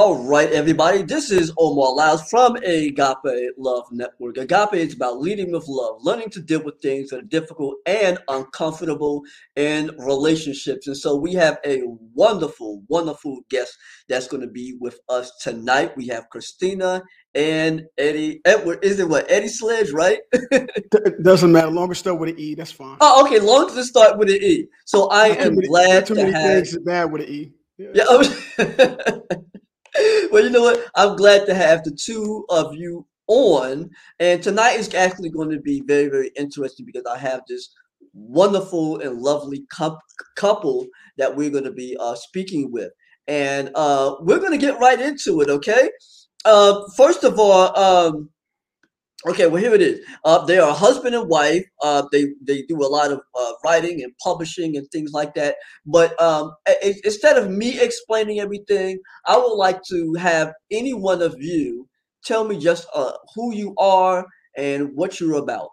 All right, everybody. This is Omar Lyles from Agape Love Network. Agape is about leading with love, learning to deal with things that are difficult and uncomfortable in relationships. And so we have a wonderful, wonderful guest that's going to be with us tonight. We have Christina and Eddie Edward. Is it what Eddie Sledge, right? it doesn't matter. Long as start with an E, that's fine. Oh, okay. Long as it start with an E. So I am glad too to many have. things bad with an E. Yeah. yeah well, you know what? I'm glad to have the two of you on. And tonight is actually going to be very, very interesting because I have this wonderful and lovely couple that we're going to be uh, speaking with. And uh, we're going to get right into it, okay? Uh, first of all, um, Okay, well here it is. Uh, they are husband and wife. Uh, they they do a lot of uh, writing and publishing and things like that. But um, a- instead of me explaining everything, I would like to have any one of you tell me just uh, who you are and what you're about.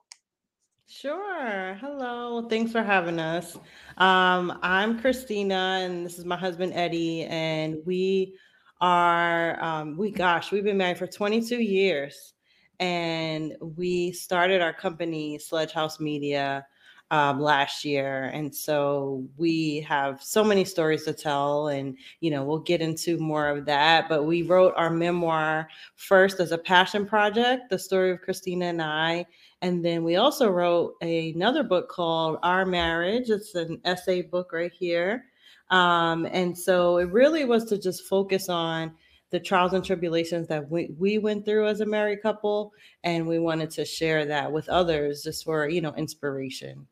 Sure. Hello. Thanks for having us. Um, I'm Christina, and this is my husband Eddie, and we are um, we gosh, we've been married for 22 years and we started our company Sledge House Media um, last year, and so we have so many stories to tell, and you know we'll get into more of that. But we wrote our memoir first as a passion project, the story of Christina and I, and then we also wrote another book called Our Marriage. It's an essay book right here. Um, and so it really was to just focus on the trials and tribulations that we, we went through as a married couple and we wanted to share that with others just for you know inspiration.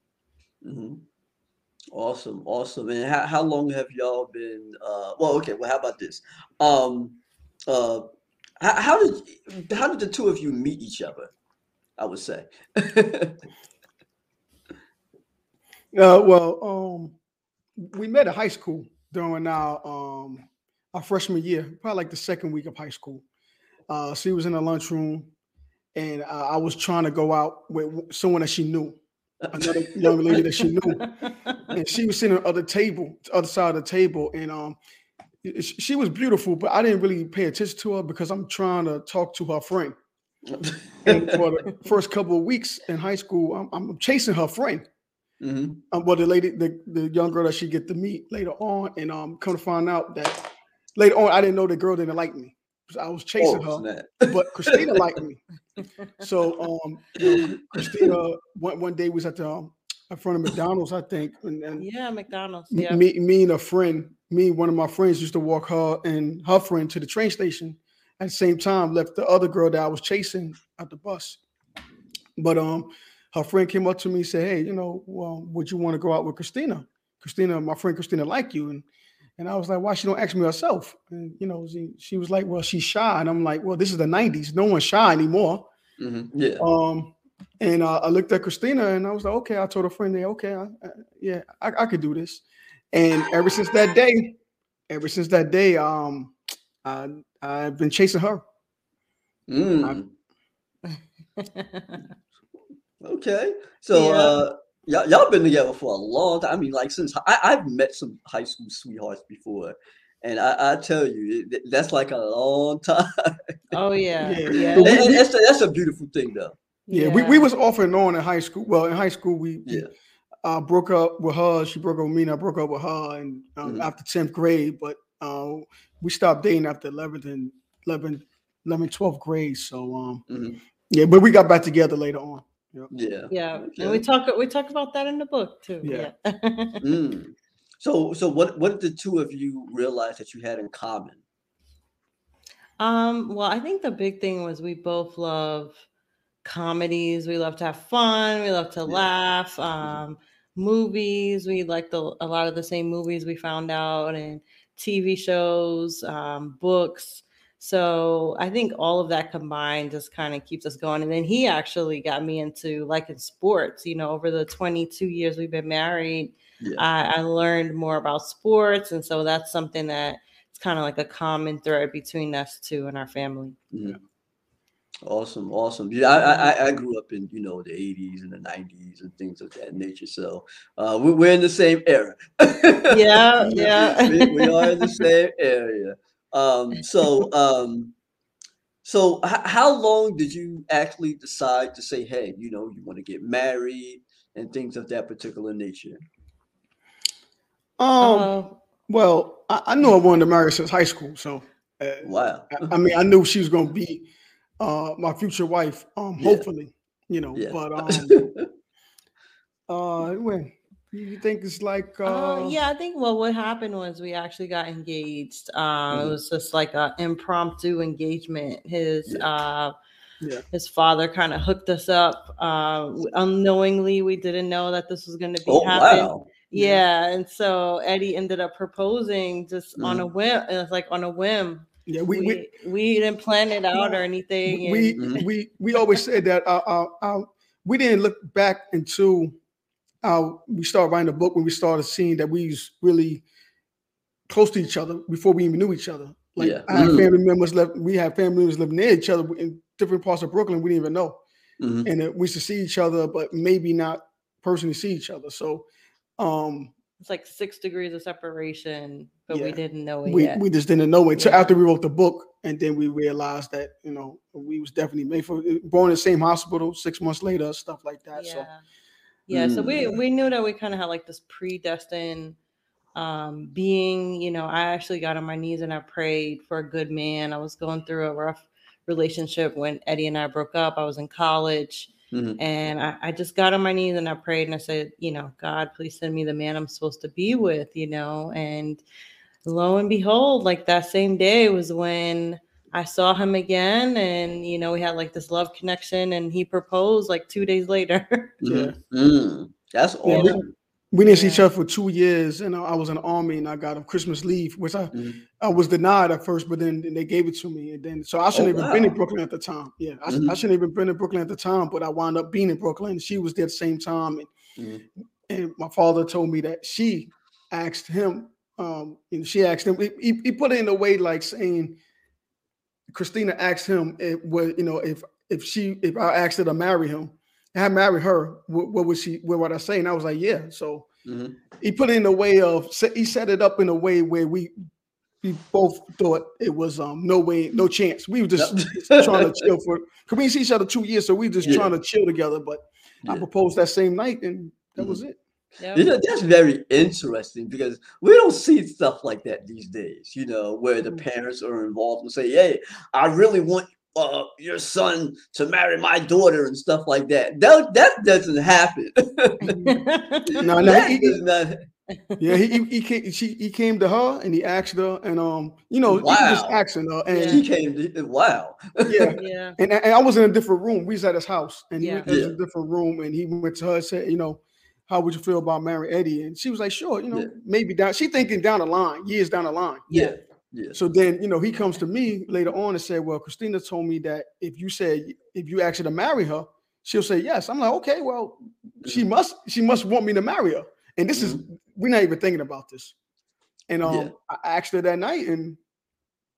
Mm-hmm. awesome awesome and how, how long have y'all been uh well okay well how about this? Um uh how, how did how did the two of you meet each other i would say? Uh well um we met at high school during our um our freshman year, probably like the second week of high school. Uh, she was in the lunchroom, and uh, I was trying to go out with someone that she knew, another young lady that she knew, and she was sitting on the other table, other side of the table, and um, she was beautiful, but I didn't really pay attention to her because I'm trying to talk to her friend. and for the first couple of weeks in high school, I'm, I'm chasing her friend. Mm-hmm. Um, well, the lady, the, the young girl that she get to meet later on, and um, come to find out that later on, I didn't know the girl didn't like me. I was chasing oh, her, but Christina liked me. So, um, you know, Christina, one, one day was at the um, in front of McDonald's, I think. And, and yeah, McDonald's. Yeah. Me, me and a friend, me, one of my friends used to walk her and her friend to the train station. At the same time, left the other girl that I was chasing at the bus. But um, her friend came up to me and said, "Hey, you know, well, would you want to go out with Christina? Christina, my friend Christina, like you." And and I was like, why she don't ask me herself? And you know, she, she was like, well, she's shy. And I'm like, well, this is the 90s. No one's shy anymore. Mm-hmm. Yeah. Um, and uh, I looked at Christina and I was like, okay, I told a friend there, okay, I, I, yeah, I, I could do this. And ever since that day, ever since that day, um, I, I've been chasing her. Mm. okay. So yeah. uh y'all, y'all been together for a long time. I mean, like since I, I've met some high school sweethearts before, and I, I tell you, it, that's like a long time. Oh yeah, yeah. yeah. And, and that's a, that's a beautiful thing, though. Yeah, yeah, We, we was off and on in high school. Well, in high school, we yeah. Uh, broke up with her. She broke up with me, and I broke up with her. And um, mm-hmm. after tenth grade, but uh, we stopped dating after eleventh and 11th, 11th, 12th grade. So um, mm-hmm. yeah, but we got back together later on. Yep. Yeah. Yeah. And we talk we talk about that in the book too. Yeah. yeah. mm. So so what what did the two of you realize that you had in common? Um, well, I think the big thing was we both love comedies. We love to have fun. We love to yeah. laugh. Mm-hmm. Um, mm-hmm. movies. We like the a lot of the same movies we found out and TV shows, um, books. So I think all of that combined just kind of keeps us going. And then he actually got me into like in sports, you know, over the 22 years we've been married, yeah. I, I, learned more about sports. And so that's something that it's kind of like a common thread between us two and our family. Yeah. Awesome, awesome. Yeah, I, I, I grew up in you know the '80s and the '90s and things of that nature. So uh, we're in the same era. yeah, yeah. we, we, are in the same area. Um, so, um, so h- how long did you actually decide to say, hey, you know, you want to get married and things of that particular nature? Um, Uh, well, I, I knew I wanted to marry since high school, so uh, Wow. I, I mean, I knew she was going to be uh, my future wife. Um, Yeah. hopefully, you know. Yeah. But um, uh, when you think it's like uh, Uh, yeah, I think well, what happened was we actually got engaged. Um, Mhm. It was just like a impromptu engagement. His Yeah. uh, Yeah. his father kind of hooked us up uh, unknowingly. We didn't know that this was going to be oh, happen. wow. Yeah. Yeah, and so Eddie ended up proposing just on a whim. It was like on a whim. yeah, we We we we, didn't plan it out or anything. we and- Mhm. we we always said that uh, uh, uh, we didn't look back into uh, we started writing the book when we started seeing that we was really close to each other before we even knew each other. Like Yeah. I had Mhm. family members left, we had family members living near each other in different parts of Brooklyn. We didn't even know, Mhm. and uh, we used to see each other, but maybe not personally see each other. So. Um, it's like six degrees of separation, but we didn't know it we, yet. we just didn't know it until Yeah. after we wrote the book and then we realized that you know we was definitely made for born in the same hospital six months later stuff like that so yeah so we Mm. we knew that we kind of had like this predestined um being you know i actually got on my knees and i prayed for a good man i was going through a rough relationship when eddie and i broke up i was in college Mhm. and I, I just got on my knees and i prayed and i said you know god please send me the man i'm supposed to be with you know and lo and behold like that same day was when I saw him again, and you know, we had like this love connection, and he proposed like two days later. Yeah. Mm. That's Yeah, we- awesome. we didn't see each other for two years and i was in the army and i got a christmas leave which i Mhm. i was denied at first but then, then they gave it to me and then so i shouldn't Oh, even been in brooklyn at the time yeah I, sh- I Mhm. shouldn't even been in brooklyn at the time but i wound up being in brooklyn she was there at the same time and, and my father told me that she asked him um and she asked him he, he- he put it in a way like saying Christina asked him if what you know if if she if I asked her to marry him, and I married her, what, what would she what would I say? And I was like, yeah. So Mhm. he put it in a way of he set it up in a way where we we both thought it was um no way no chance. We were just trying to chill for because we see each other two years, so we were just Yeah. trying to chill together. But I proposed that same night, and that was it. Yep. You know, that's very interesting because we don't see stuff like that these days, you know, where the Mhm. parents are involved and say, Hey, I really want uh, your son to marry my daughter and stuff like that. That, that doesn't happen. No, no, That he- does not- Yeah, he, he he came she he came to her and he asked her, and um, you know, he was just asking her, and he came to, wow. yeah, yeah. and, and I was in a different room. We was at his house, and he Yeah. went, it was Yeah. a different room, and he went to her and said, you know, how would you feel about marrying Eddie? And she was like, sure, you know, Yeah. maybe down. She thinking down the line, years down the line. Yeah. Yeah. So then, you know, he comes to me later on and said, well, Christina told me that if you said if you asked her to marry her, she'll say yes. I'm like, okay, well, she Mm-hmm. must she must want me to marry her, and this is we're not even thinking about this. And um, Yeah. I asked her that night, and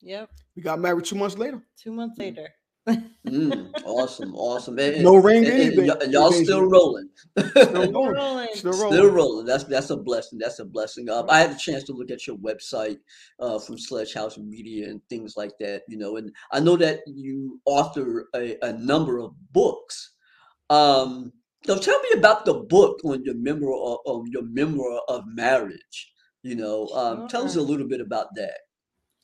Yep. we got married two months later. Two months later. Mm, awesome. Awesome. And, No ring, and- and anything. y'all- and y'all still rolling. Still rolling. Rolling. Still rolling. Still rolling. That's that's a blessing. That's a blessing. Um, I had a chance to look at your website uh, from Sledge House Media and things like that. You know, and I know that you author a, a number of books. Um, so tell me about the book on your memoir of, of your memoir of marriage. You know, um, tell us a little bit about that.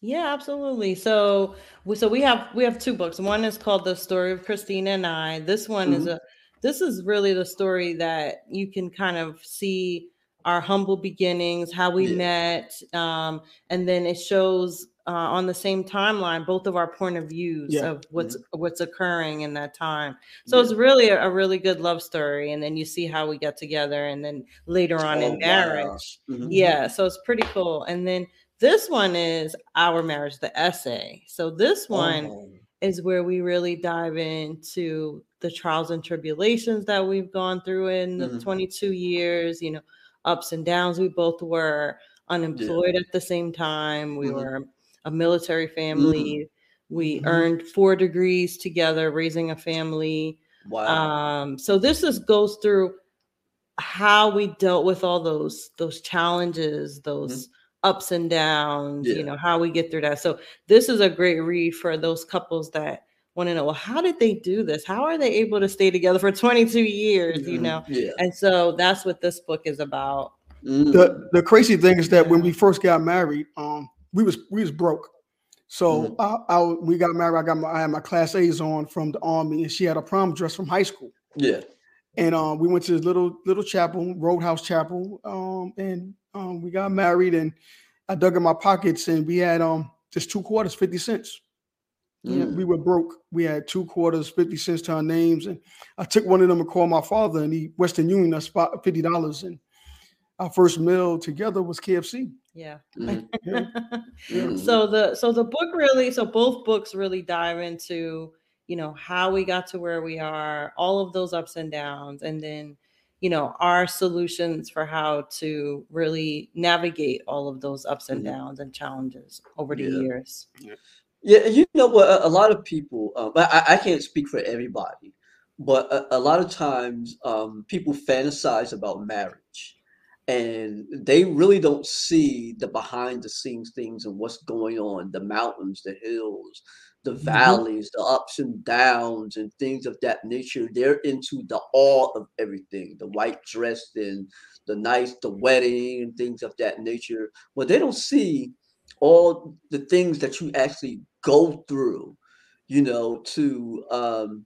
Yeah, absolutely. So, we- so we have we have two books. One is called "The Story of Christina and I." This one is Mhm. a this is really the story that you can kind of see our humble beginnings, how we Yeah. met, um, and then it shows uh, on the same timeline both of our point of views Yeah. of what's what's occurring in that time. So Yeah. it's really a, a really good love story, and then you see how we get together, and then later on Oh, in wow. marriage. Mhm. Yeah, so it's pretty cool. And then this one is our marriage, the essay. So this one Oh, is where we really dive into the trials and tribulations that we've gone through in the Mhm. 22 years, you know, ups and downs. We both were unemployed at the same time. We Mhm. were a military family. We Mhm. earned four degrees together, raising a family. wow. Um, so this is goes through how we dealt with all those those challenges, those ups and downs, Yeah. you know, how we get through that. So this is a great read for those couples that want to know, well, how did they do this? How are they able to stay together for 22 years? You Mhm. know, Yeah. and so that's what this book is about. Mhm. the the crazy thing is that when we first got married, um, we was we was broke. So Mhm. I, I we got married. I got my I had my class A's on from the army, and she had a prom dress from high school. yeah. And um, we went to this little little chapel, Roadhouse Chapel, um, and um, we got married. And I dug in my pockets, and we had um just two quarters, fifty cents. Yeah. Mm. We were broke. We had two quarters, fifty cents to our names, and I took one of them and called my father, and he Western Union us fi- fifty dollars, and our first meal together was KFC. Yeah. Mhm. Yeah. So the so the book really so both books really dive into you know how we got to where we are all of those ups and downs and then you know our solutions for how to really navigate all of those ups and Mhm. downs and challenges over the Yeah. years Yeah, you know what? A, a lot of people, um, I, I can't speak for everybody, but a, a lot of times um, people fantasize about marriage and they really don't see the behind the scenes things and what's going on the mountains, the hills, the valleys, the ups and downs, and things of that nature. They're into the awe of everything the white dress and the nice, the wedding, and things of that nature. But they don't see all the things that you actually go through, you know, to um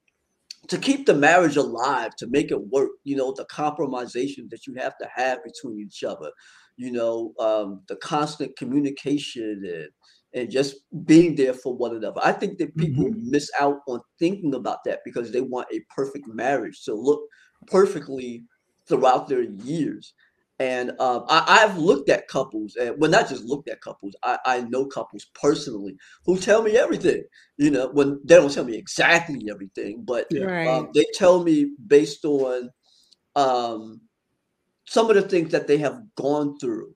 to keep the marriage alive, to make it work, you know, the compromisation that you have to have between each other, you know, um, the constant communication and and just being there for one another. I think that people miss out on thinking about that because they want a perfect marriage to look perfectly throughout their years. And um, I, I've looked at couples, and well, not just looked at couples. I, I know couples personally who tell me everything. You know, when they don't tell me exactly everything, but right um, they tell me based on um, some of the things that they have gone through,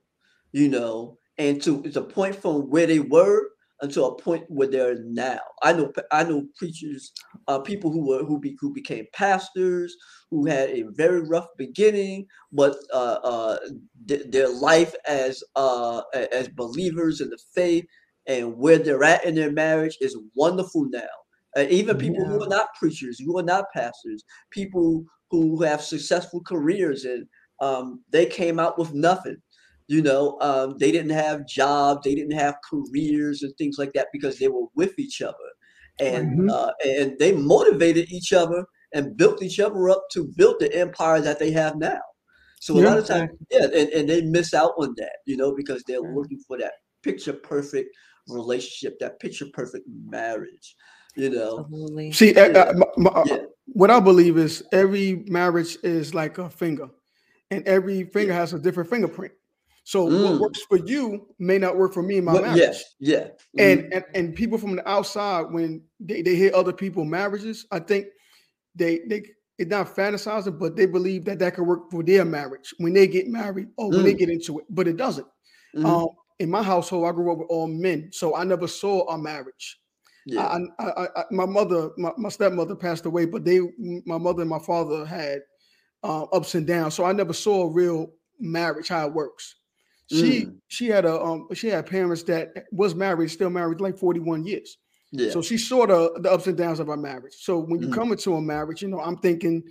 you know, and to it's a point from where they were until a point where they're now. I know I know preachers, uh, people who were who be who became pastors, who had a very rough beginning, but uh, uh, th- their life as uh, as believers in the faith and where they're at in their marriage is wonderful now. And even people who are not preachers, who are not pastors, people who have successful careers and um, they came out with nothing. You know, um, they didn't have jobs, they didn't have careers and things like that because they were with each other, and Mhm. uh, and they motivated each other and built each other up to build the empire that they have now. So a Yeah. lot of times, yeah, and, and they miss out on that, you know, because they're Yeah. looking for that picture perfect relationship, that picture perfect marriage, you know. absolutely See, uh, Yeah. uh, my- my- Yeah. what I believe is every marriage is like a finger, and every finger has a different fingerprint. So what Mm. works for you may not work for me in my Well, marriage. yes, yeah. And, mhm, and and people from the outside, when they, they hear other people marriages, I think they they it's not fantasizing, but they believe that that could work for their marriage when they get married or when they Mm. get into it. But it doesn't. mhm, Um, in my household, I grew up with all men, so I never saw a marriage. yeah. I, I, I, my mother, my, my stepmother passed away, but they, my mother and my father had uh, ups and downs, so I never saw a real marriage how it works. She Mm. she had a um she had parents that was married, still married like forty one years. yeah. So she saw the the ups and downs of our marriage. So when you Mhm. come into a marriage, you know, I'm thinking,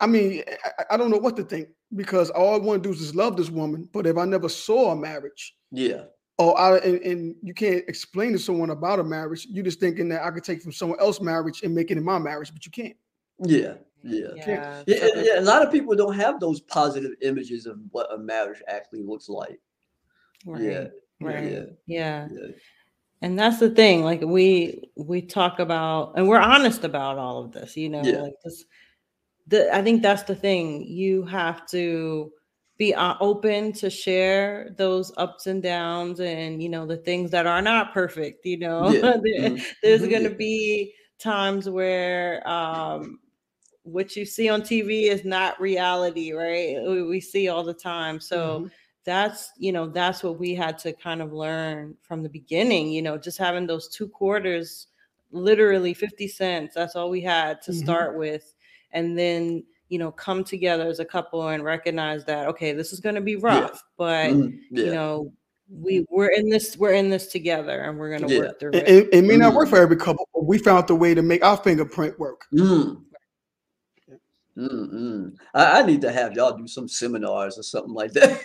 I mean, I, I don't know what to think because all I want to do is just love this woman. But if I never saw a marriage, yeah. or I and, and you can't explain to someone about a marriage, you're just thinking that I could take from someone else's marriage and make it in my marriage, but you can't. Yeah. Yeah. yeah, Yeah, yeah, a lot of people don't have those positive images of what a marriage actually looks like. Right Yeah, right yeah, yeah. Yeah, and that's the thing like we we talk about and we're honest about all of this you know Yeah. like this the i think that's the thing you have to be uh, open to share those ups and downs and you know the things that are not perfect you know? Yeah, There- mhm, there's mhm, going to be times where um what you see on tv is not reality right? We, we see all the time so Mhm. That's you know that's what we had to kind of learn from the beginning you know just having those two quarters literally 50 cents that's all we had to Mhm. start with and then you know come together as a couple and recognize that okay this is going to be rough but mhm, you know we we're in this we're in this together and we're gonna Yeah. work through It, it. it- it may not work Mm. for every couple, but we found the way to make our fingerprint work. Mm. Mm-mm. I, I need to have y'all do some seminars or something like that.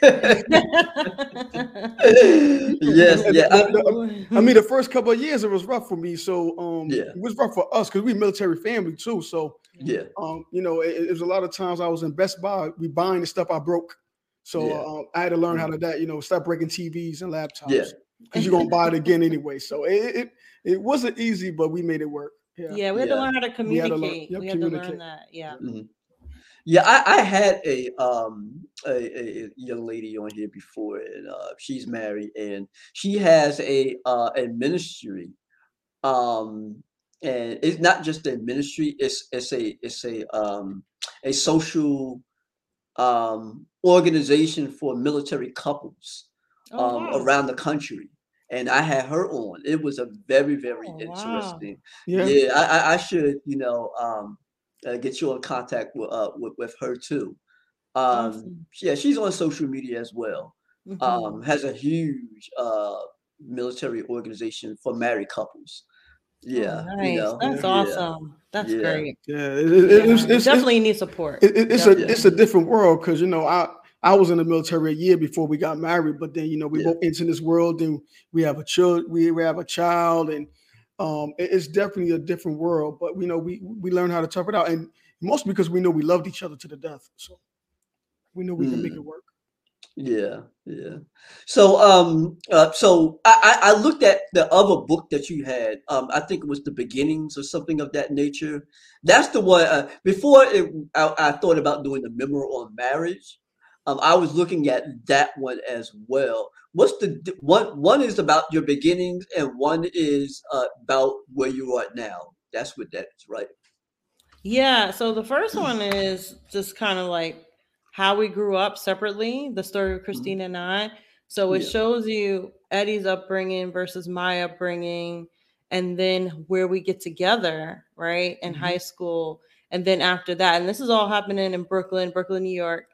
yes, yeah. I- I mean, the first couple of years it was rough for me. So um, Yeah. it was rough for us because we military family too. So yeah. um, you know, it, it was a lot of times I was in Best Buy, we buying the stuff I broke. So Yeah. um, I had to learn how to that, you know, stop breaking TVs and laptops. Yeah. Because you're gonna buy it again anyway. So it, it it wasn't easy, but we made it work. Yeah. yeah, we had to learn how to We had to learn- communicate. yep, we had to learn that. Yeah. Mhm. Yeah, I, I had a um a, a young lady on here before, and uh, she's married, and she has a uh, a ministry, um, and it's not just a ministry; it's it's a it's a um a social um organization for military couples Oh, um wow. around the country, and I had her on. It was a very very Oh, wow. interesting. Yeah. Yeah, I, I, I should, you know, um, uh, get you in contact with, uh, with with her too. Um, Awesome. yeah, she's on social media as well. Mhm. Um, has a huge uh military organization for married couples. Oh, Yeah, nice. you know, That's yeah, awesome. That's yeah. great. Yeah. It, it, it, Yeah, it's, it's, definitely need support. it, it- it's a it's a different world because you know I I was in the military a year before we got married, but then you know we Yeah. both into this world and we have a child we, we have a child and um it's definitely a different world. But we know we we learn how to tough it out and mostly because we know we loved each other to the death, so we know we can make Mm. it work. Yeah, yeah. So, um, uh, so I, I I looked at the other book that you had. Um, I think it was the beginnings or something of that nature. That's the one. Uh, before it, I, I thought about doing the memoir on marriage. Um, I was looking at that one as well. What's the one? One is about your beginnings, and one is uh, about where you are now. That's what that is, right? Yeah. So the first one is just kind of like how we grew up separately, the story of Christina and I. So it Yeah. shows you Eddie's upbringing versus my upbringing, and then where we get together, right, in Mhm. high school. And then after that, and this is all happening in Brooklyn, Brooklyn, New York.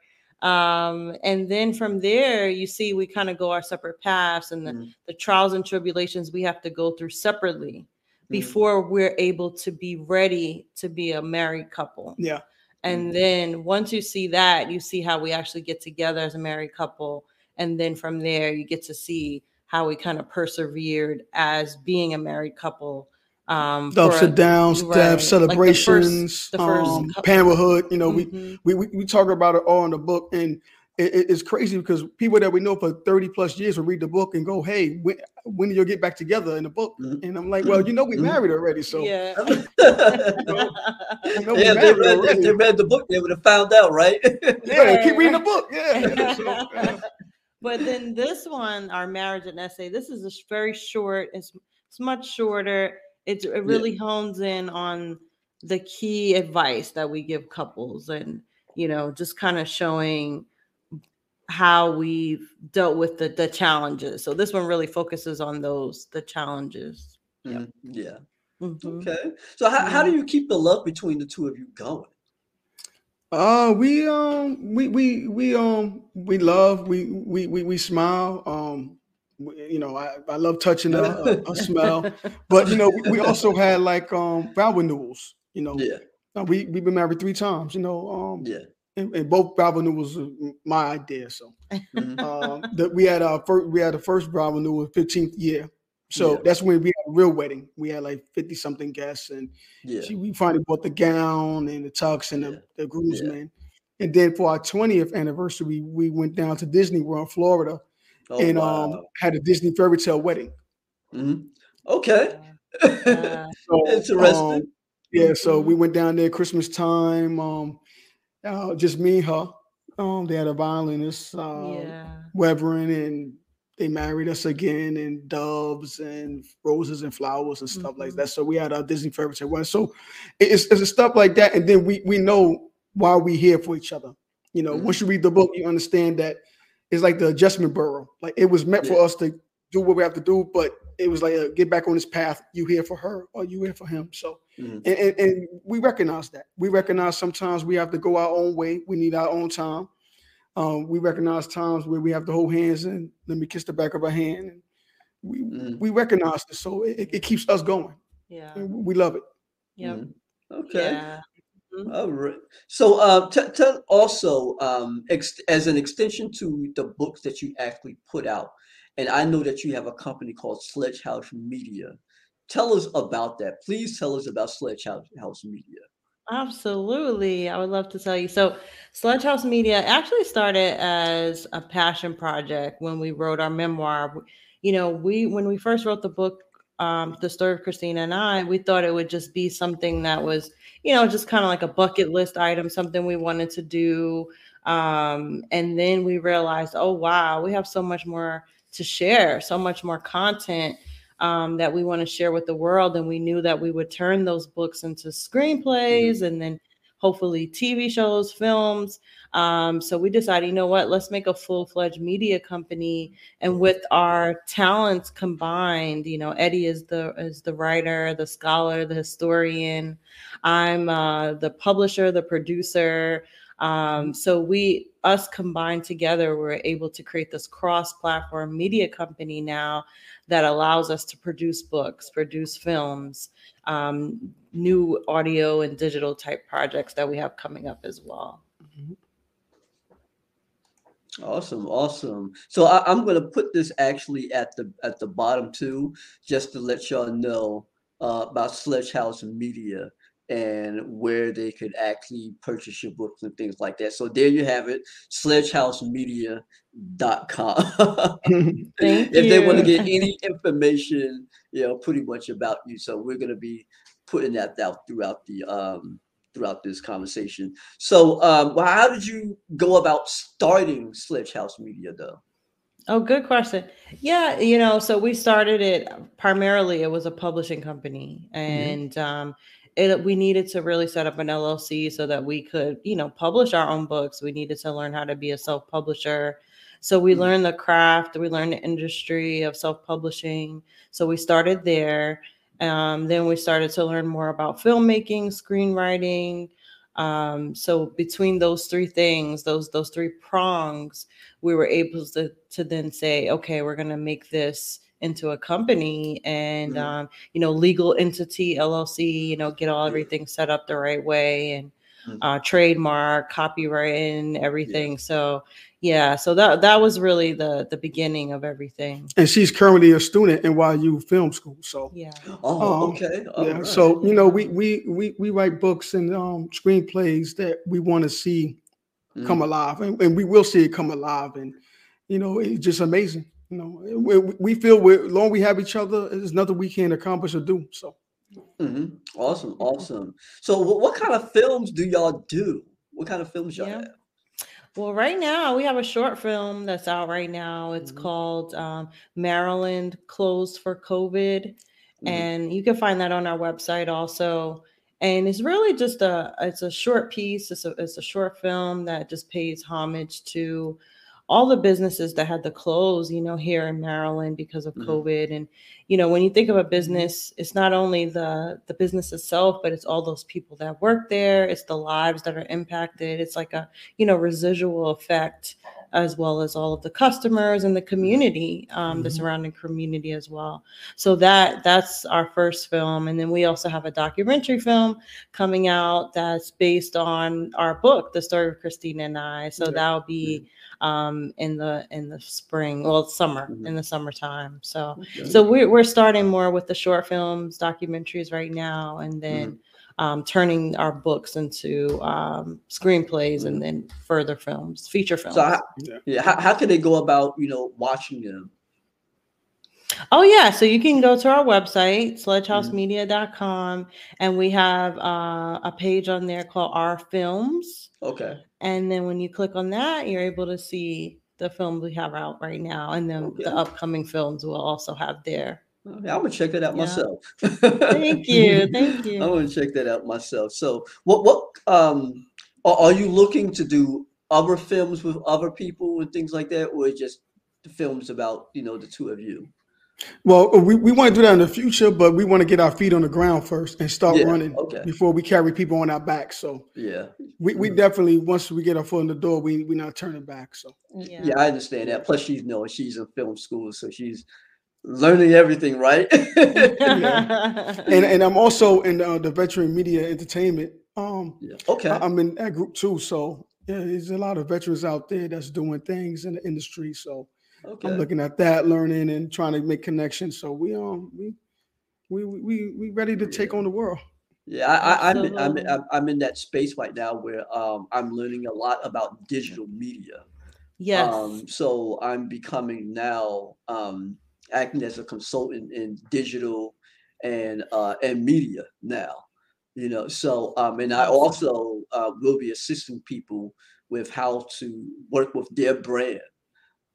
Um, and then from there, you see we kind of go our separate paths and the, Mhm. the trials and tribulations we have to go through separately Mhm. before we're able to be ready to be a married couple. Yeah. And Mhm. then once you see that, you see how we actually get together as a married couple. And then from there, you get to see how we kind of persevered as being a married couple. Um, The ups and downs, right, death, like the first- celebrations, the first um, parenthood. You know, we Mhm. we, we we talk about it all in the book and it, it- it's crazy because people that we know for 30 plus years will read the book and go hey when, when do you get back together in the book Mhm. and i'm like well you know we Mhm. married already so yeah. you know we yeah, if they married read, if they read the book, they would have found out, right? yeah, keep reading the book yeah, So, yeah. but then this one, our marriage and essay, this is a very short. It's it's much shorter. It's, it really hones in on the key advice that we give couples, and you know, just kind of showing how we've dealt with the the challenges. So this one really focuses on those the challenges. Yep. Mhm. Yeah. Mhm. Okay. So how, how do you keep the love between the two of you going? Uh, we um, we we we um, we love, we we we, we smile. Um, we, you know, I, I love touching a, a, a smell, but you know, we, we also had like um vow renewals. You know, Yeah. Uh, we we've been married three times. You know, um, Yeah. and, and both vow renewals was my idea. So Mhm. um, that we had our first, we had the first vow renewal, fifteenth year. So Yeah. that's when we had a real wedding. We had like fifty something guests, and Yeah. she, we finally bought the gown and the tux and the, Yeah. the groomsmen. And then for our 20th anniversary, we went down to Disney World, Florida, Oh, and wow. um, had a Disney fairy tale wedding. Mhm. Okay. Uh, So, Interesting. um, yeah, so we Mhm. went down there Christmas time. Um, uh, just me and her. Um, they had a violinist, uh, yeah. Weverin, and they married us again, and doves and roses and flowers and stuff like Mhm. that. So we had our Disney fairy tale wedding. So it's, it's stuff like that, and then we we know why we here for each other. You know, Mhm. once you read the book, you understand that it's like the adjustment bureau. Like it was meant for us to do what we have to do, but it was like uh, get back on this path. You here for her or you here for him. So Mhm. and, and, and we recognize that. We recognize sometimes we have to go our own way. We need our own time. Um, we recognize times where we have to hold hands and let me kiss the back of her hand. And we Mm. we recognize this, so it, it keeps us going. Yeah. And we love it. Yep. Mhm. Okay. Yeah. Mhm. All right. So, uh, t- tell also um, ex- as an extension to the books that you actually put out, and I know that you have a company called Sledgehouse Media. Tell us about that. Please tell us about Sledgehouse House Media. Absolutely. I would love to tell you. So, Sledgehouse Media actually started as a passion project when we wrote our memoir. You know, we when we first wrote the book, um, The Story of Christina and I, we thought it would just be something that was, you know, just kind of like a bucket list item, something we wanted to do. Um, and then we realized, oh wow, we have so much more to share, so much more content um, that we want to share with the world. And we knew that we would turn those books into screenplays and then hopefully TV shows, films. Um, so we decided, you know what, let's make a full fledged media company. And with our talents combined, you know, Eddie is the is the writer, the scholar, the historian. I'm uh, the publisher, the producer. Um, so we us combined together, we're able to create this cross-platform media company now that allows us to produce books, produce films, um, new audio and digital type projects that we have coming up as well. Awesome, awesome. So I, I'm going to put this actually at the at the bottom too, just to let y'all know uh, about Sledgehouse Media and where they could actually purchase your books and things like that. So there you have it, sledgehousemedia.com. If they want to get any information, you know, pretty much about you. So we're going to be putting that out throughout the um throughout this conversation. So um well, how did you go about starting Sledgehouse Media though? Oh, good question. Yeah, you know, so we started it primarily. It was a publishing company, and um, it we needed to really set up an LLC so that we could, you know, publish our own books. We needed to learn how to be a self publisher. So we Mhm. learned the craft. We learned the industry of self publishing. So we started there. Um, then we started to learn more about filmmaking, screenwriting. Um, so between those three things, those those three prongs, we were able to to then say, okay, we're gonna make this into a company and Mhm. um, you know, legal entity, LLC, you know, get all everything set up the right way and Mhm. uh, trademark, copyright, and everything. So yeah, so that that was really the the beginning of everything. and she's currently a student in YU Film School. So Yeah. Oh, Um, okay. yeah, All right. so you know, we we we we write books and um, screenplays that we want to see come Mhm. alive, and, and we will see it come alive, and you know, it's just amazing. You know, we, we feel we're long we have each other, there's nothing we can't accomplish or do. So Mhm. Awesome, awesome. So what, what kind of films do y'all do? What kind of films y'all Yeah. have? Well, right now we have a short film that's out right now. It's Mhm. called um, Maryland Closed for COVID, Mhm. and you can find that on our website also. And it's really just a it's a short piece. It's a it's a short film that just pays homage to all the businesses that had to close, you know, here in Maryland because of Mhm. COVID. And you know, when you think of a business, it's not only the the business itself, but it's all those people that work there. It's the lives that are impacted. It's like a you know residual effect as well as all of the customers and the community um, the Mhm. surrounding community as well so that that's our first film and then we also have a documentary film coming out that's based on our book the story of christina and i so Yeah. that'll be um, in the in the spring well summer Mhm. in the summertime so Okay. so we're, we're starting more with the short films documentaries right now and then um, turning our books into um, screenplays and then further films feature films So how, yeah, how, how can they go about, you know, watching them? Oh yeah so you can go to our website sledgehousemedia.com and we have uh, a page on there called our films Okay. and then when you click on that you're able to see the films we have out right now and then Okay. the upcoming films we'll also have there I'm gonna check that out Yeah. myself. thank you thank you I'm gonna check that out myself. So, what what um are, are you looking to do other films with other people and things like that, or just the films about you know the two of you? Well, we, we want to do that in the future, but we want to get our feet on the ground first and start Yeah, running okay. before we carry people on our back. So Yeah. we, we Mhm. definitely once we get our foot in the door, we we not turning back. So Yeah. Yeah, I understand that. Plus, she's you know she's in film school, so she's learning everything, right? and and I'm also in uh, the veteran media entertainment. Um, yeah. Okay. I- I'm in that group too. So yeah, there's a lot of veterans out there that's doing things in the industry. So Okay. I'm looking at that, learning and trying to make connections. So we um we we we we ready to take on the world. Yeah, I, I, I'm, in, I'm, I'm I'm in that space right now where um, I'm learning a lot about digital media. yes. Um, so I'm becoming now um, acting as a consultant in digital and uh, and media now. You know, so um, and I also uh, will be assisting people with how to work with their brand.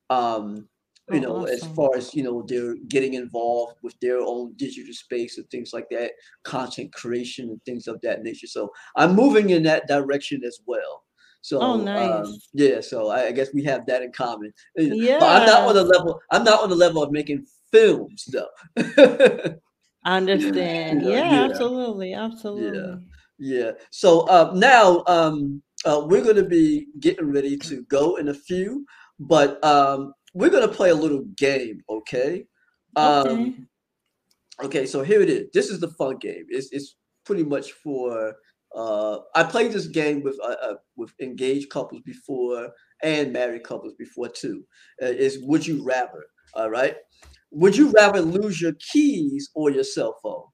Um, you Oh, know, as far as you know, they're getting involved with their own digital space and things like that, content creation and things of that nature. So I'm moving in that direction as well. So Oh, um, yeah, so I, I guess we have that in common. Uh, But I'm not on the level. I'm not on the level of making films though. I understand. Yeah, yeah. absolutely. Absolutely. yeah. So uh, now um, uh, we're going to be getting ready to go in a few, but um, we're going to play a little game. Okay. Um, Okay. Okay, so here it is. This is the fun game. It's it's pretty much for. Uh, I played this game with uh, uh, with engaged couples before and married couples before too. Uh, is would you rather? All right. Would you rather lose your keys or your cell phone?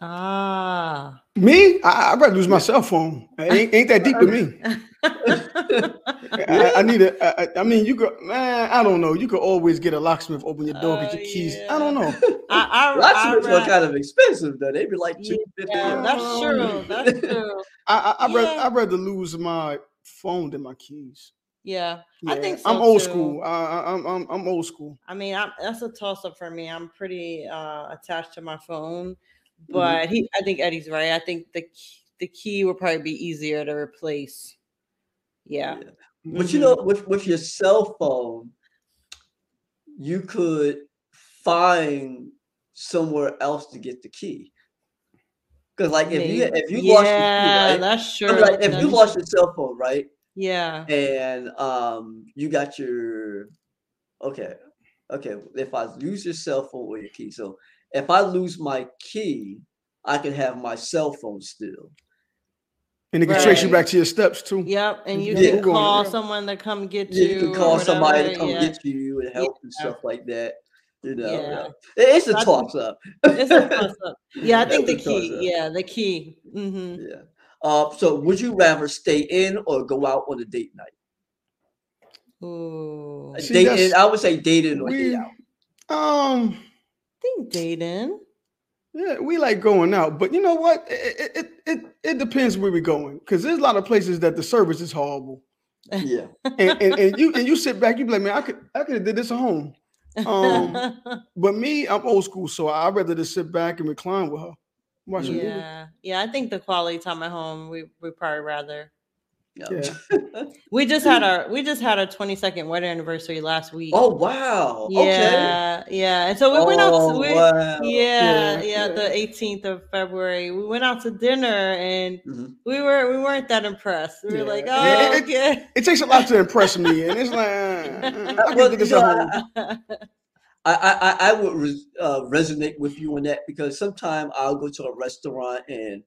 Ah. Me, I, I'd rather lose my cell phone. It ain't, ain't that deep to me. I, need I need a. I, I- I mean, you could, man. I don't know. You could always get a locksmith open your door, get Oh, your keys. yeah. I don't know. I, I, I, Locksmiths are kind of expensive though. They'd be like Yeah, two fifty. yeah, that's true. That's true. I, I I'd, rather, I'd rather lose my phone than my keys. Yeah. I think so I'm old too. school. I, I, I'm, I'm I'm old school. I mean, I'm, that's a toss up for me. I'm pretty uh, attached to my phone, Mm-hmm. but he, I think Eddie's right. I think the key, the key will probably be easier to replace. Yeah. But you Mhm. know, with with your cell phone, you could find somewhere else to get the key. Because like if you if you yeah, lost your key, right? that's I mean, like if you lost your cell phone, right? yeah. And um you got your okay. Okay, if I lose your cell phone or your key. So if I lose my key, I can have my cell phone still. And it can trace you back to your steps too. Yep. And you Yeah. can call around. someone to come get Yeah, you. you can call somebody to come yeah. get you and help and stuff like that. You know, Yeah. yeah. It's a I think- toss up. It's a toss up. Yeah, I think the It's a toss key. Yeah, the key. hmm Yeah. Uh, so would you rather stay in or go out on a date night? Ooh. See, date in, I would say date in or We, date out. um, I think dating. yeah, we like going out, but you know what? It it it, it depends where we're going because there's a lot of places that the service is horrible, Yeah. and, and, and you and you sit back, you be like, man, I could I could have did this at home. Um, But me, I'm old school, so I'd rather just sit back and recline with her, watch yeah, yeah. I think the quality time at home we we probably rather. Yeah. We just had our we just had our 22nd wedding anniversary last week. oh wow. Okay. yeah, yeah. And so we went out. Oh, To, we, wow. yeah, Yeah, yeah, yeah. The 18th of February, we went out to dinner and Mhm. we were we weren't that impressed. We were Yeah. like, It- oh, it- okay. It takes a lot to impress me, and it's like uh, I Well, could do this you know. I, I, I I would res, uh, resonate with you on that because sometimes I'll go to a restaurant and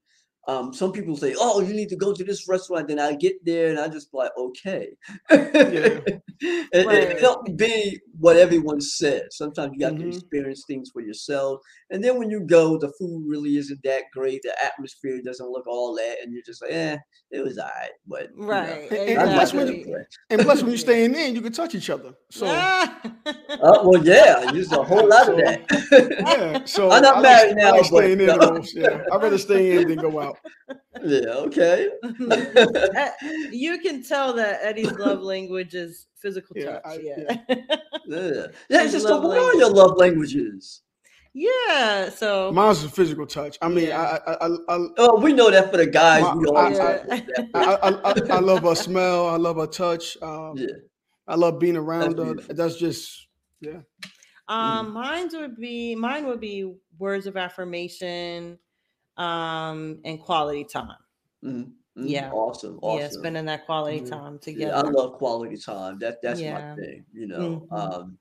um, some people say, "Oh, you need to go to this restaurant." Then I get there and I just be like, "Okay." it, it- Right. it don't be what everyone says. Sometimes you got to Mhm. experience things for yourself, and then when you go, the food really isn't that great. The atmosphere doesn't look all that, and you're just like, "Eh, it was alright." But you know, right. And- and plus gonna when you, and, plus when you, are staying in, you can touch each other. So. Oh well, yeah, there's a whole lot of that. yeah, so I'm not I like- married I now, like but- staying in. Yeah, I'd rather stay in than go out. Yeah, okay. You can tell that Eddie's love language is physical Yeah, touch. I- yeah. Yeah, yeah it's just the love what are your love languages? yeah. So Mine's a physical touch. I mean, Yeah. I, I, I, I, Oh, we know that for the guys. My- we I- always I- talk I, I, I, I love her smell. I love her touch. Um, yeah, I love being around her. beautiful. That's just yeah. Um, mine would be mine would be words of affirmation, um, and quality time. Mhm, mhm. Yeah. Awesome. Awesome. Yeah, spending that quality Mhm. time Yeah, I love quality time. That that's Yeah. my thing. You know, Mhm. um,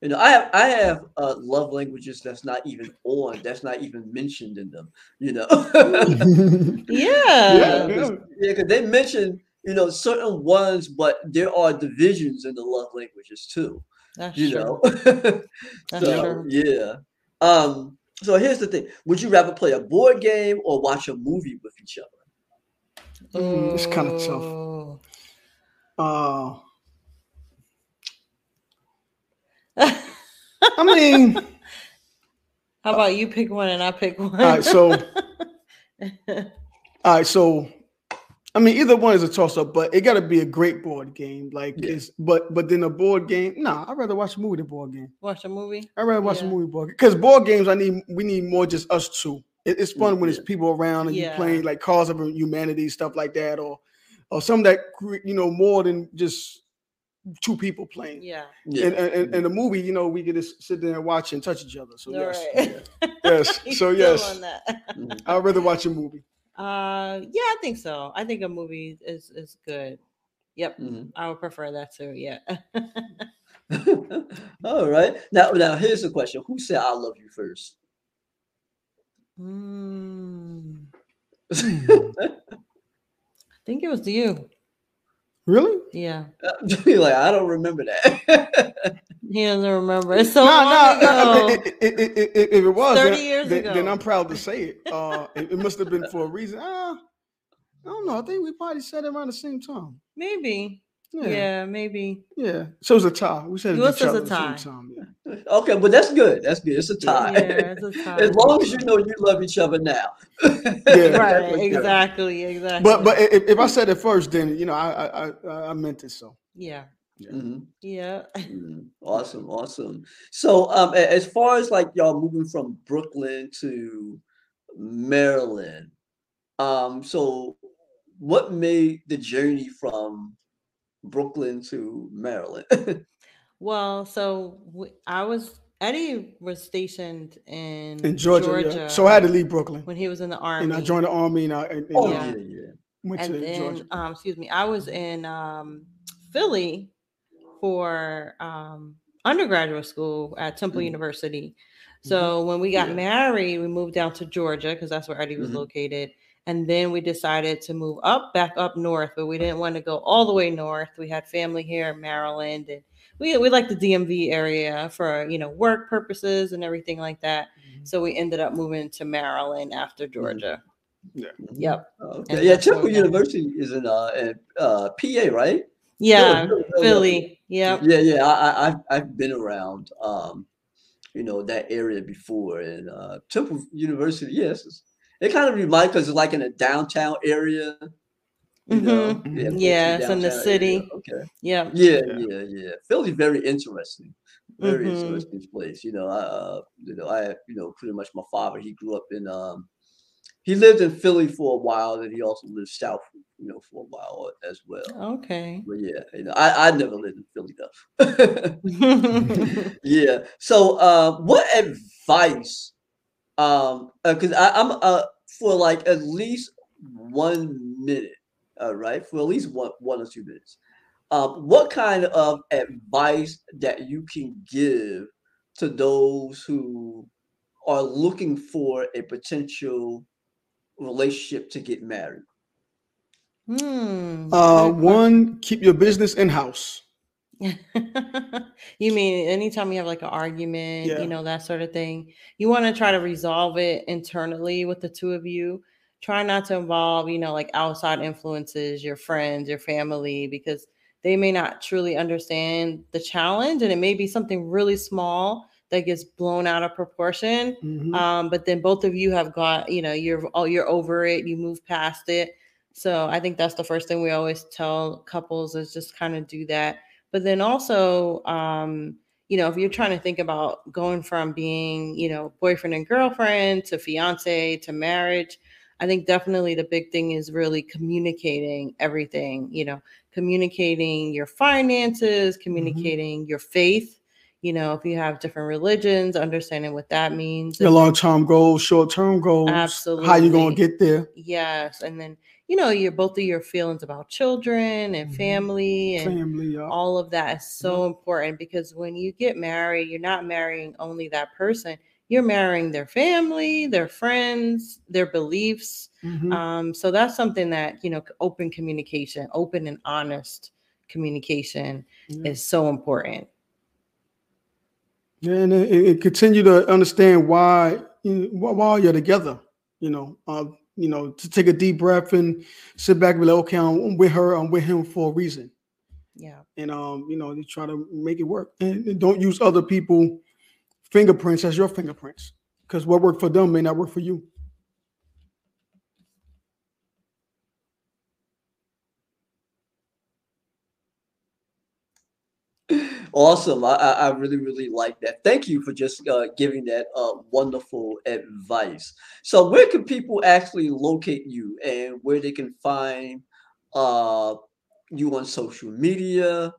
you know, I have I have uh, love languages that's not even on. That's not even mentioned in them. You know. Yeah. Yeah. Yeah, because they mention you know certain ones, but there are divisions in the love languages too. That's You true. know. That's so true. yeah. Um. So here's the thing: Would you rather play a board game or watch a movie with each other? Mm, it's kinda tough. Uh, I mean, How about you pick one and I pick one? all right. So, all right. So, I mean, either one is a toss up, but it got to be a great board game. Like, Yeah. it's but but then a board game. Nah, I'd rather watch a movie than board game. Watch a movie. I'd rather watch Yeah. a movie board because board games. I need we need more just us two. It, it's fun when yeah. it's people around and Yeah. you playing like Cause of Humanity stuff like that, or or some that you know more than just two people playing. Yeah. Yeah. And, and, and the movie, you know, we could just sit there and watch and touch each other. So All yes, right. yes. So yes, on that. Mhm. I'd rather watch a movie. Uh, yeah, I think so. I think a movie is is good. Yep, Mhm. I would prefer that too. Yeah. All right. Now, now here's the question: Who said "I love you" first? Mm, I think it was you. Really? Yeah, like I don't remember that. He doesn't remember. It's so no, long no. Ago. I- I- I- I- I- if it was 30 then, years then, then. I'm proud to say it. Uh, it, it must have been for a reason. Uh, I don't know. I think we probably said it around the same time. maybe. Yeah, Yeah, yeah. maybe. So it's a tie. We said it Yours each is other a at the same tie. time. Yeah. okay, but that's good. That's good. It's a tie. Yeah, it's a tie. as long as you know you love each other now. Yeah. Right. what's good. Exactly. Exactly. But but if, if I said it first, then you know I I I, I meant it. So yeah, Mhm. yeah. Mm, Awesome, awesome. So, um, as far as like y'all moving from Brooklyn to Maryland, um, so what made the journey from Brooklyn to Maryland? Well, so w- I was Eddie was stationed in in Georgia, Georgia yeah. So I had to leave Brooklyn, when he was in the army. and I joined the army, and I and, and, oh uh, yeah, Yeah. yeah. went and to then Georgia. um excuse me i was in um philly for um undergraduate school at temple Mhm. university so when we got Yeah. married we moved down to georgia because that's where eddie was Mhm. located and then we decided to move up back up north but we didn't want to go all the way north we had family here in maryland and we, we like the dmv area for you know work purposes and everything like that Mm-hmm. so we ended up moving to maryland after georgia Yeah. Yep. Okay. Yeah, Temple University is in uh, in, uh PA, right? Yeah Philly, Philly, philly yep Yeah, yeah. I, I I've I've been around um, you know, that area before, and uh, Temple University. Yes, it's- it kind of reminds because it's like in a downtown area. You know, Mhm. Mhm. close Yeah, it's in the downtown area. city. Okay. Yeah. Yeah, Yeah. yeah, yeah. Philly's very interesting. Very Mhm. interesting place. You know, I, uh, you know, I, you know, pretty much my father. He grew up in, um, he lived in Philly for a while, and he also lived south, you know, for a while as well. Okay. But yeah, you know, I, I never lived in Philly though. yeah. So, uh, what advice? Um, because I I'm uh for like at least one minute, all right, for at least one one or two minutes. Um, what kind of advice that you can give to those who are looking for a potential relationship to get married? Hmm. Uh, one, keep your business in house. you mean anytime you have like an argument, Yeah. you know, that sort of thing, you want to try to resolve it internally with the two of you. Try not to involve, you know, like outside influences, your friends, your family, because they may not truly understand the challenge and it may be something really small that gets blown out of proportion Mhm. um, but then both of you have got you know you're oh you're over it you move past it so i think that's the first thing we always tell couples is just kind of do that. But then also um, you know if you're trying to think about going from being you know boyfriend and girlfriend to fiance to marriage i think definitely the big thing is really communicating everything you know communicating your finances communicating your faith you know, if you have different religions, understanding what that means. Your long term goals, short term goals. Absolutely. How you gonna get there? Yes. And then, you know, your both of your feelings about children and Mhm. family and Family, yeah. all of that is so important because when you get married, you're not marrying only that person, you're marrying their family, their friends, their beliefs. Mhm. Um, so that's something that, you know, open communication, open and honest communication Yeah. is so important. Yeah, and, it, it continue to understand why you know, while you're together, you know, uh, you know, to take a deep breath and sit back and be like, okay, I'm with her, I'm with him for a reason, Yeah. and um, you know, to try to make it work, and, and don't use other people fingerprints as your fingerprints, because what worked for them may not work for you. Awesome. I, I really, really like that. Thank you for just uh, giving that uh, wonderful advice. So, where can people actually locate you and where they can find uh, you on social media?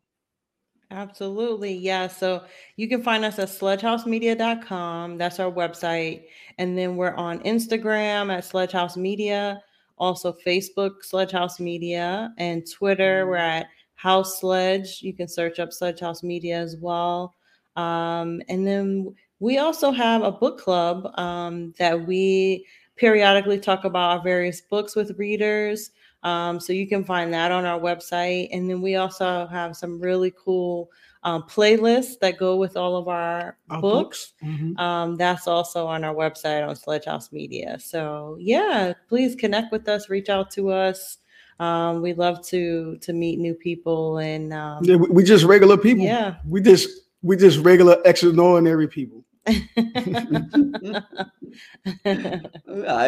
Absolutely. Yeah. So you can find us at sledgehousemedia.com. That's our website. And then we're on Instagram at Sledgehouse Media, also Facebook, Sledgehouse Media, and Twitter, we're at House Sledge. You can search up Sledgehouse Media as well. Um, and then we also have a book club um, that we periodically talk about our various books with readers. Um, so you can find that on our website. And then we also have some really cool um, playlists that go with all of our Our books. Mhm. Um, that's also on our website on Sledgehouse Media. So yeah, please connect with us, reach out to us. Um, we love to to meet new people and um, Yeah, we, we just regular people. yeah. We just we just regular extraordinary people. I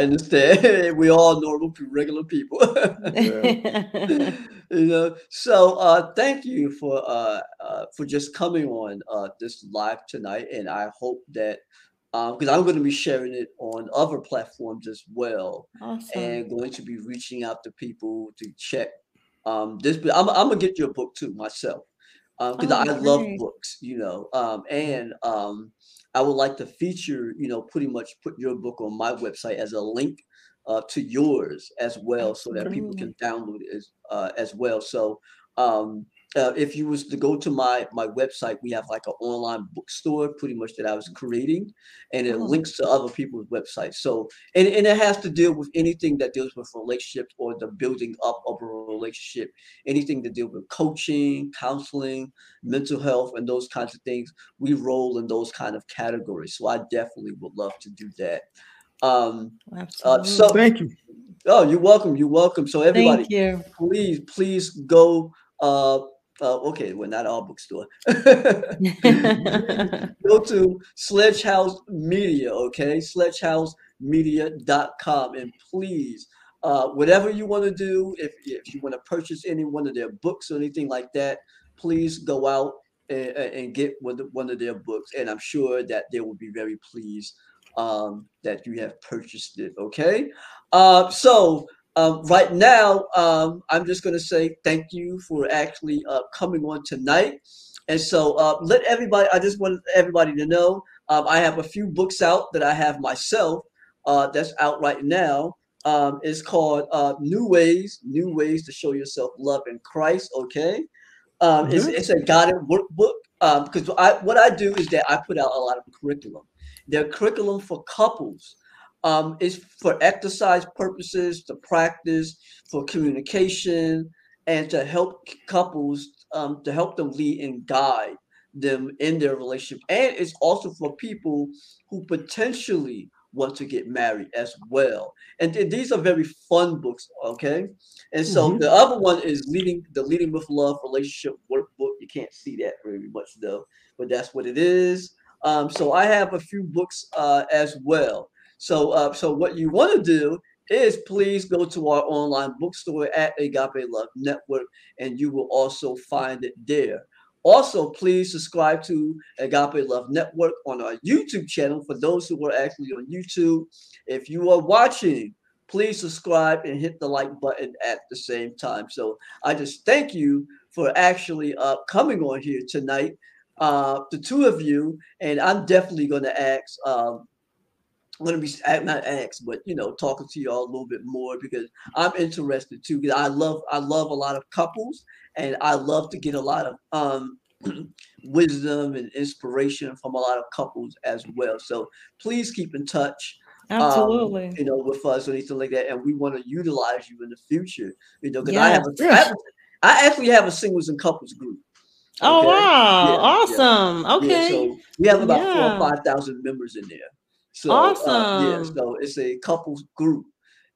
understand. we all normal, regular people. you know so uh thank you for uh, uh for just coming on uh this live tonight and i hope that um because i'm going to be sharing it on other platforms as well awesome. and going to be reaching out to people to check um this but i'm, I'm gonna get your book too myself um because Oh, i love books you know um and um i would like to feature you know pretty much put your book on my website as a link uh, to yours as well so that people can download it as uh, as well. So um uh, if you was to go to my my website we have like an online bookstore pretty much that i was creating and it Oh. links to other people's websites so and, and it has to deal with anything that deals with relationships or the building up of a relationship anything to deal with coaching counseling mental health and those kinds of things we roll in those kind of categories so i definitely would love to do that um Absolutely. so- Thank you. oh you're welcome you're welcome so everybody Thank you. please please go uh uh, okay, well, not our bookstore. Go to Sledgehouse Media, okay? Sledgehousemedia.com. And please, uh, whatever you want to do, if, if you want to purchase any one of their books or anything like that, please go out and, and get one of, one of their books. And I'm sure that they will be very pleased um, that you have purchased it, okay? Uh, so, um, right now, um, I'm just going to say thank you for actually uh, coming on tonight. And so, uh, let everybody, I just want everybody to know um, I have a few books out that I have myself uh, that's out right now. Um, it's called uh, New Ways, New Ways to Show Yourself Love in Christ. Okay. Um, it's, Mhm. it's a guided workbook because I, what I do is that I put out a lot of curriculum. They're curriculum for couples. Um, it's for exercise purposes, to practice, for communication, and to help couples, um, to help them lead and guide them in their relationship. And it's also for people who potentially want to get married as well. And th- these are very fun books, okay? And so Mhm. the other one is leading the Leading with Love relationship workbook. You can't see that very much though, but that's what it is. Um, so I have a few books uh, as well. So, uh, so what you want to do is please go to our online bookstore at Agape Love Network, and you will also find it there. Also, please subscribe to Agape Love Network on our YouTube channel for those who are actually on YouTube. If you are watching, please subscribe and hit the like button at the same time. So I just thank you for actually uh, coming on here tonight uh, the two of you, and I'm definitely going to ask. Um, I'm going to be not ask, but you know, talking to y'all a little bit more because I'm interested too. Because I love I love a lot of couples, and I love to get a lot of um, wisdom and inspiration from a lot of couples as well. So please keep in touch. Absolutely. Um, you know, with us or anything like that, and we want to utilize you in the future. You know, because yes. I have a. I, a, I actually have a singles and couples group. Oh wow! Yeah, awesome. Yeah. Okay. Yeah, so we have about four or five thousand members in there. So awesome. Uh, yeah, so it's a couples group,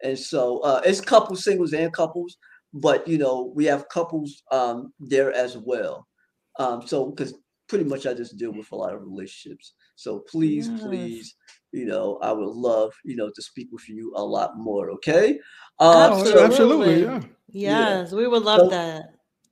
and so uh, it's couples, singles, and couples. But you know, we have couples um, there as well. Um, so because pretty much I just deal with a lot of relationships. So please, yes. please, you know, I would love, you know, to speak with you a lot more. Okay. Um, absolutely. So, absolutely. Yeah. Yes, yeah. we would love so, that.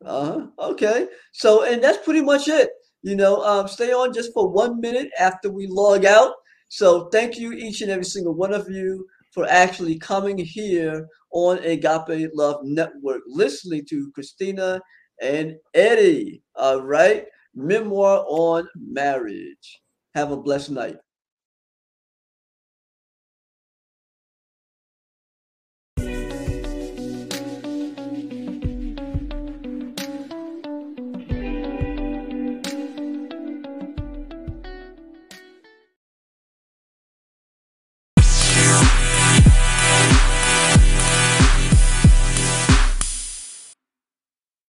Uh-huh. Okay. So, and that's pretty much it. You know, um, stay on just for one minute after we log out. So, thank you, each and every single one of you, for actually coming here on Agape Love Network, listening to Christina and Eddie. All right. Memoir on marriage. Have a blessed night.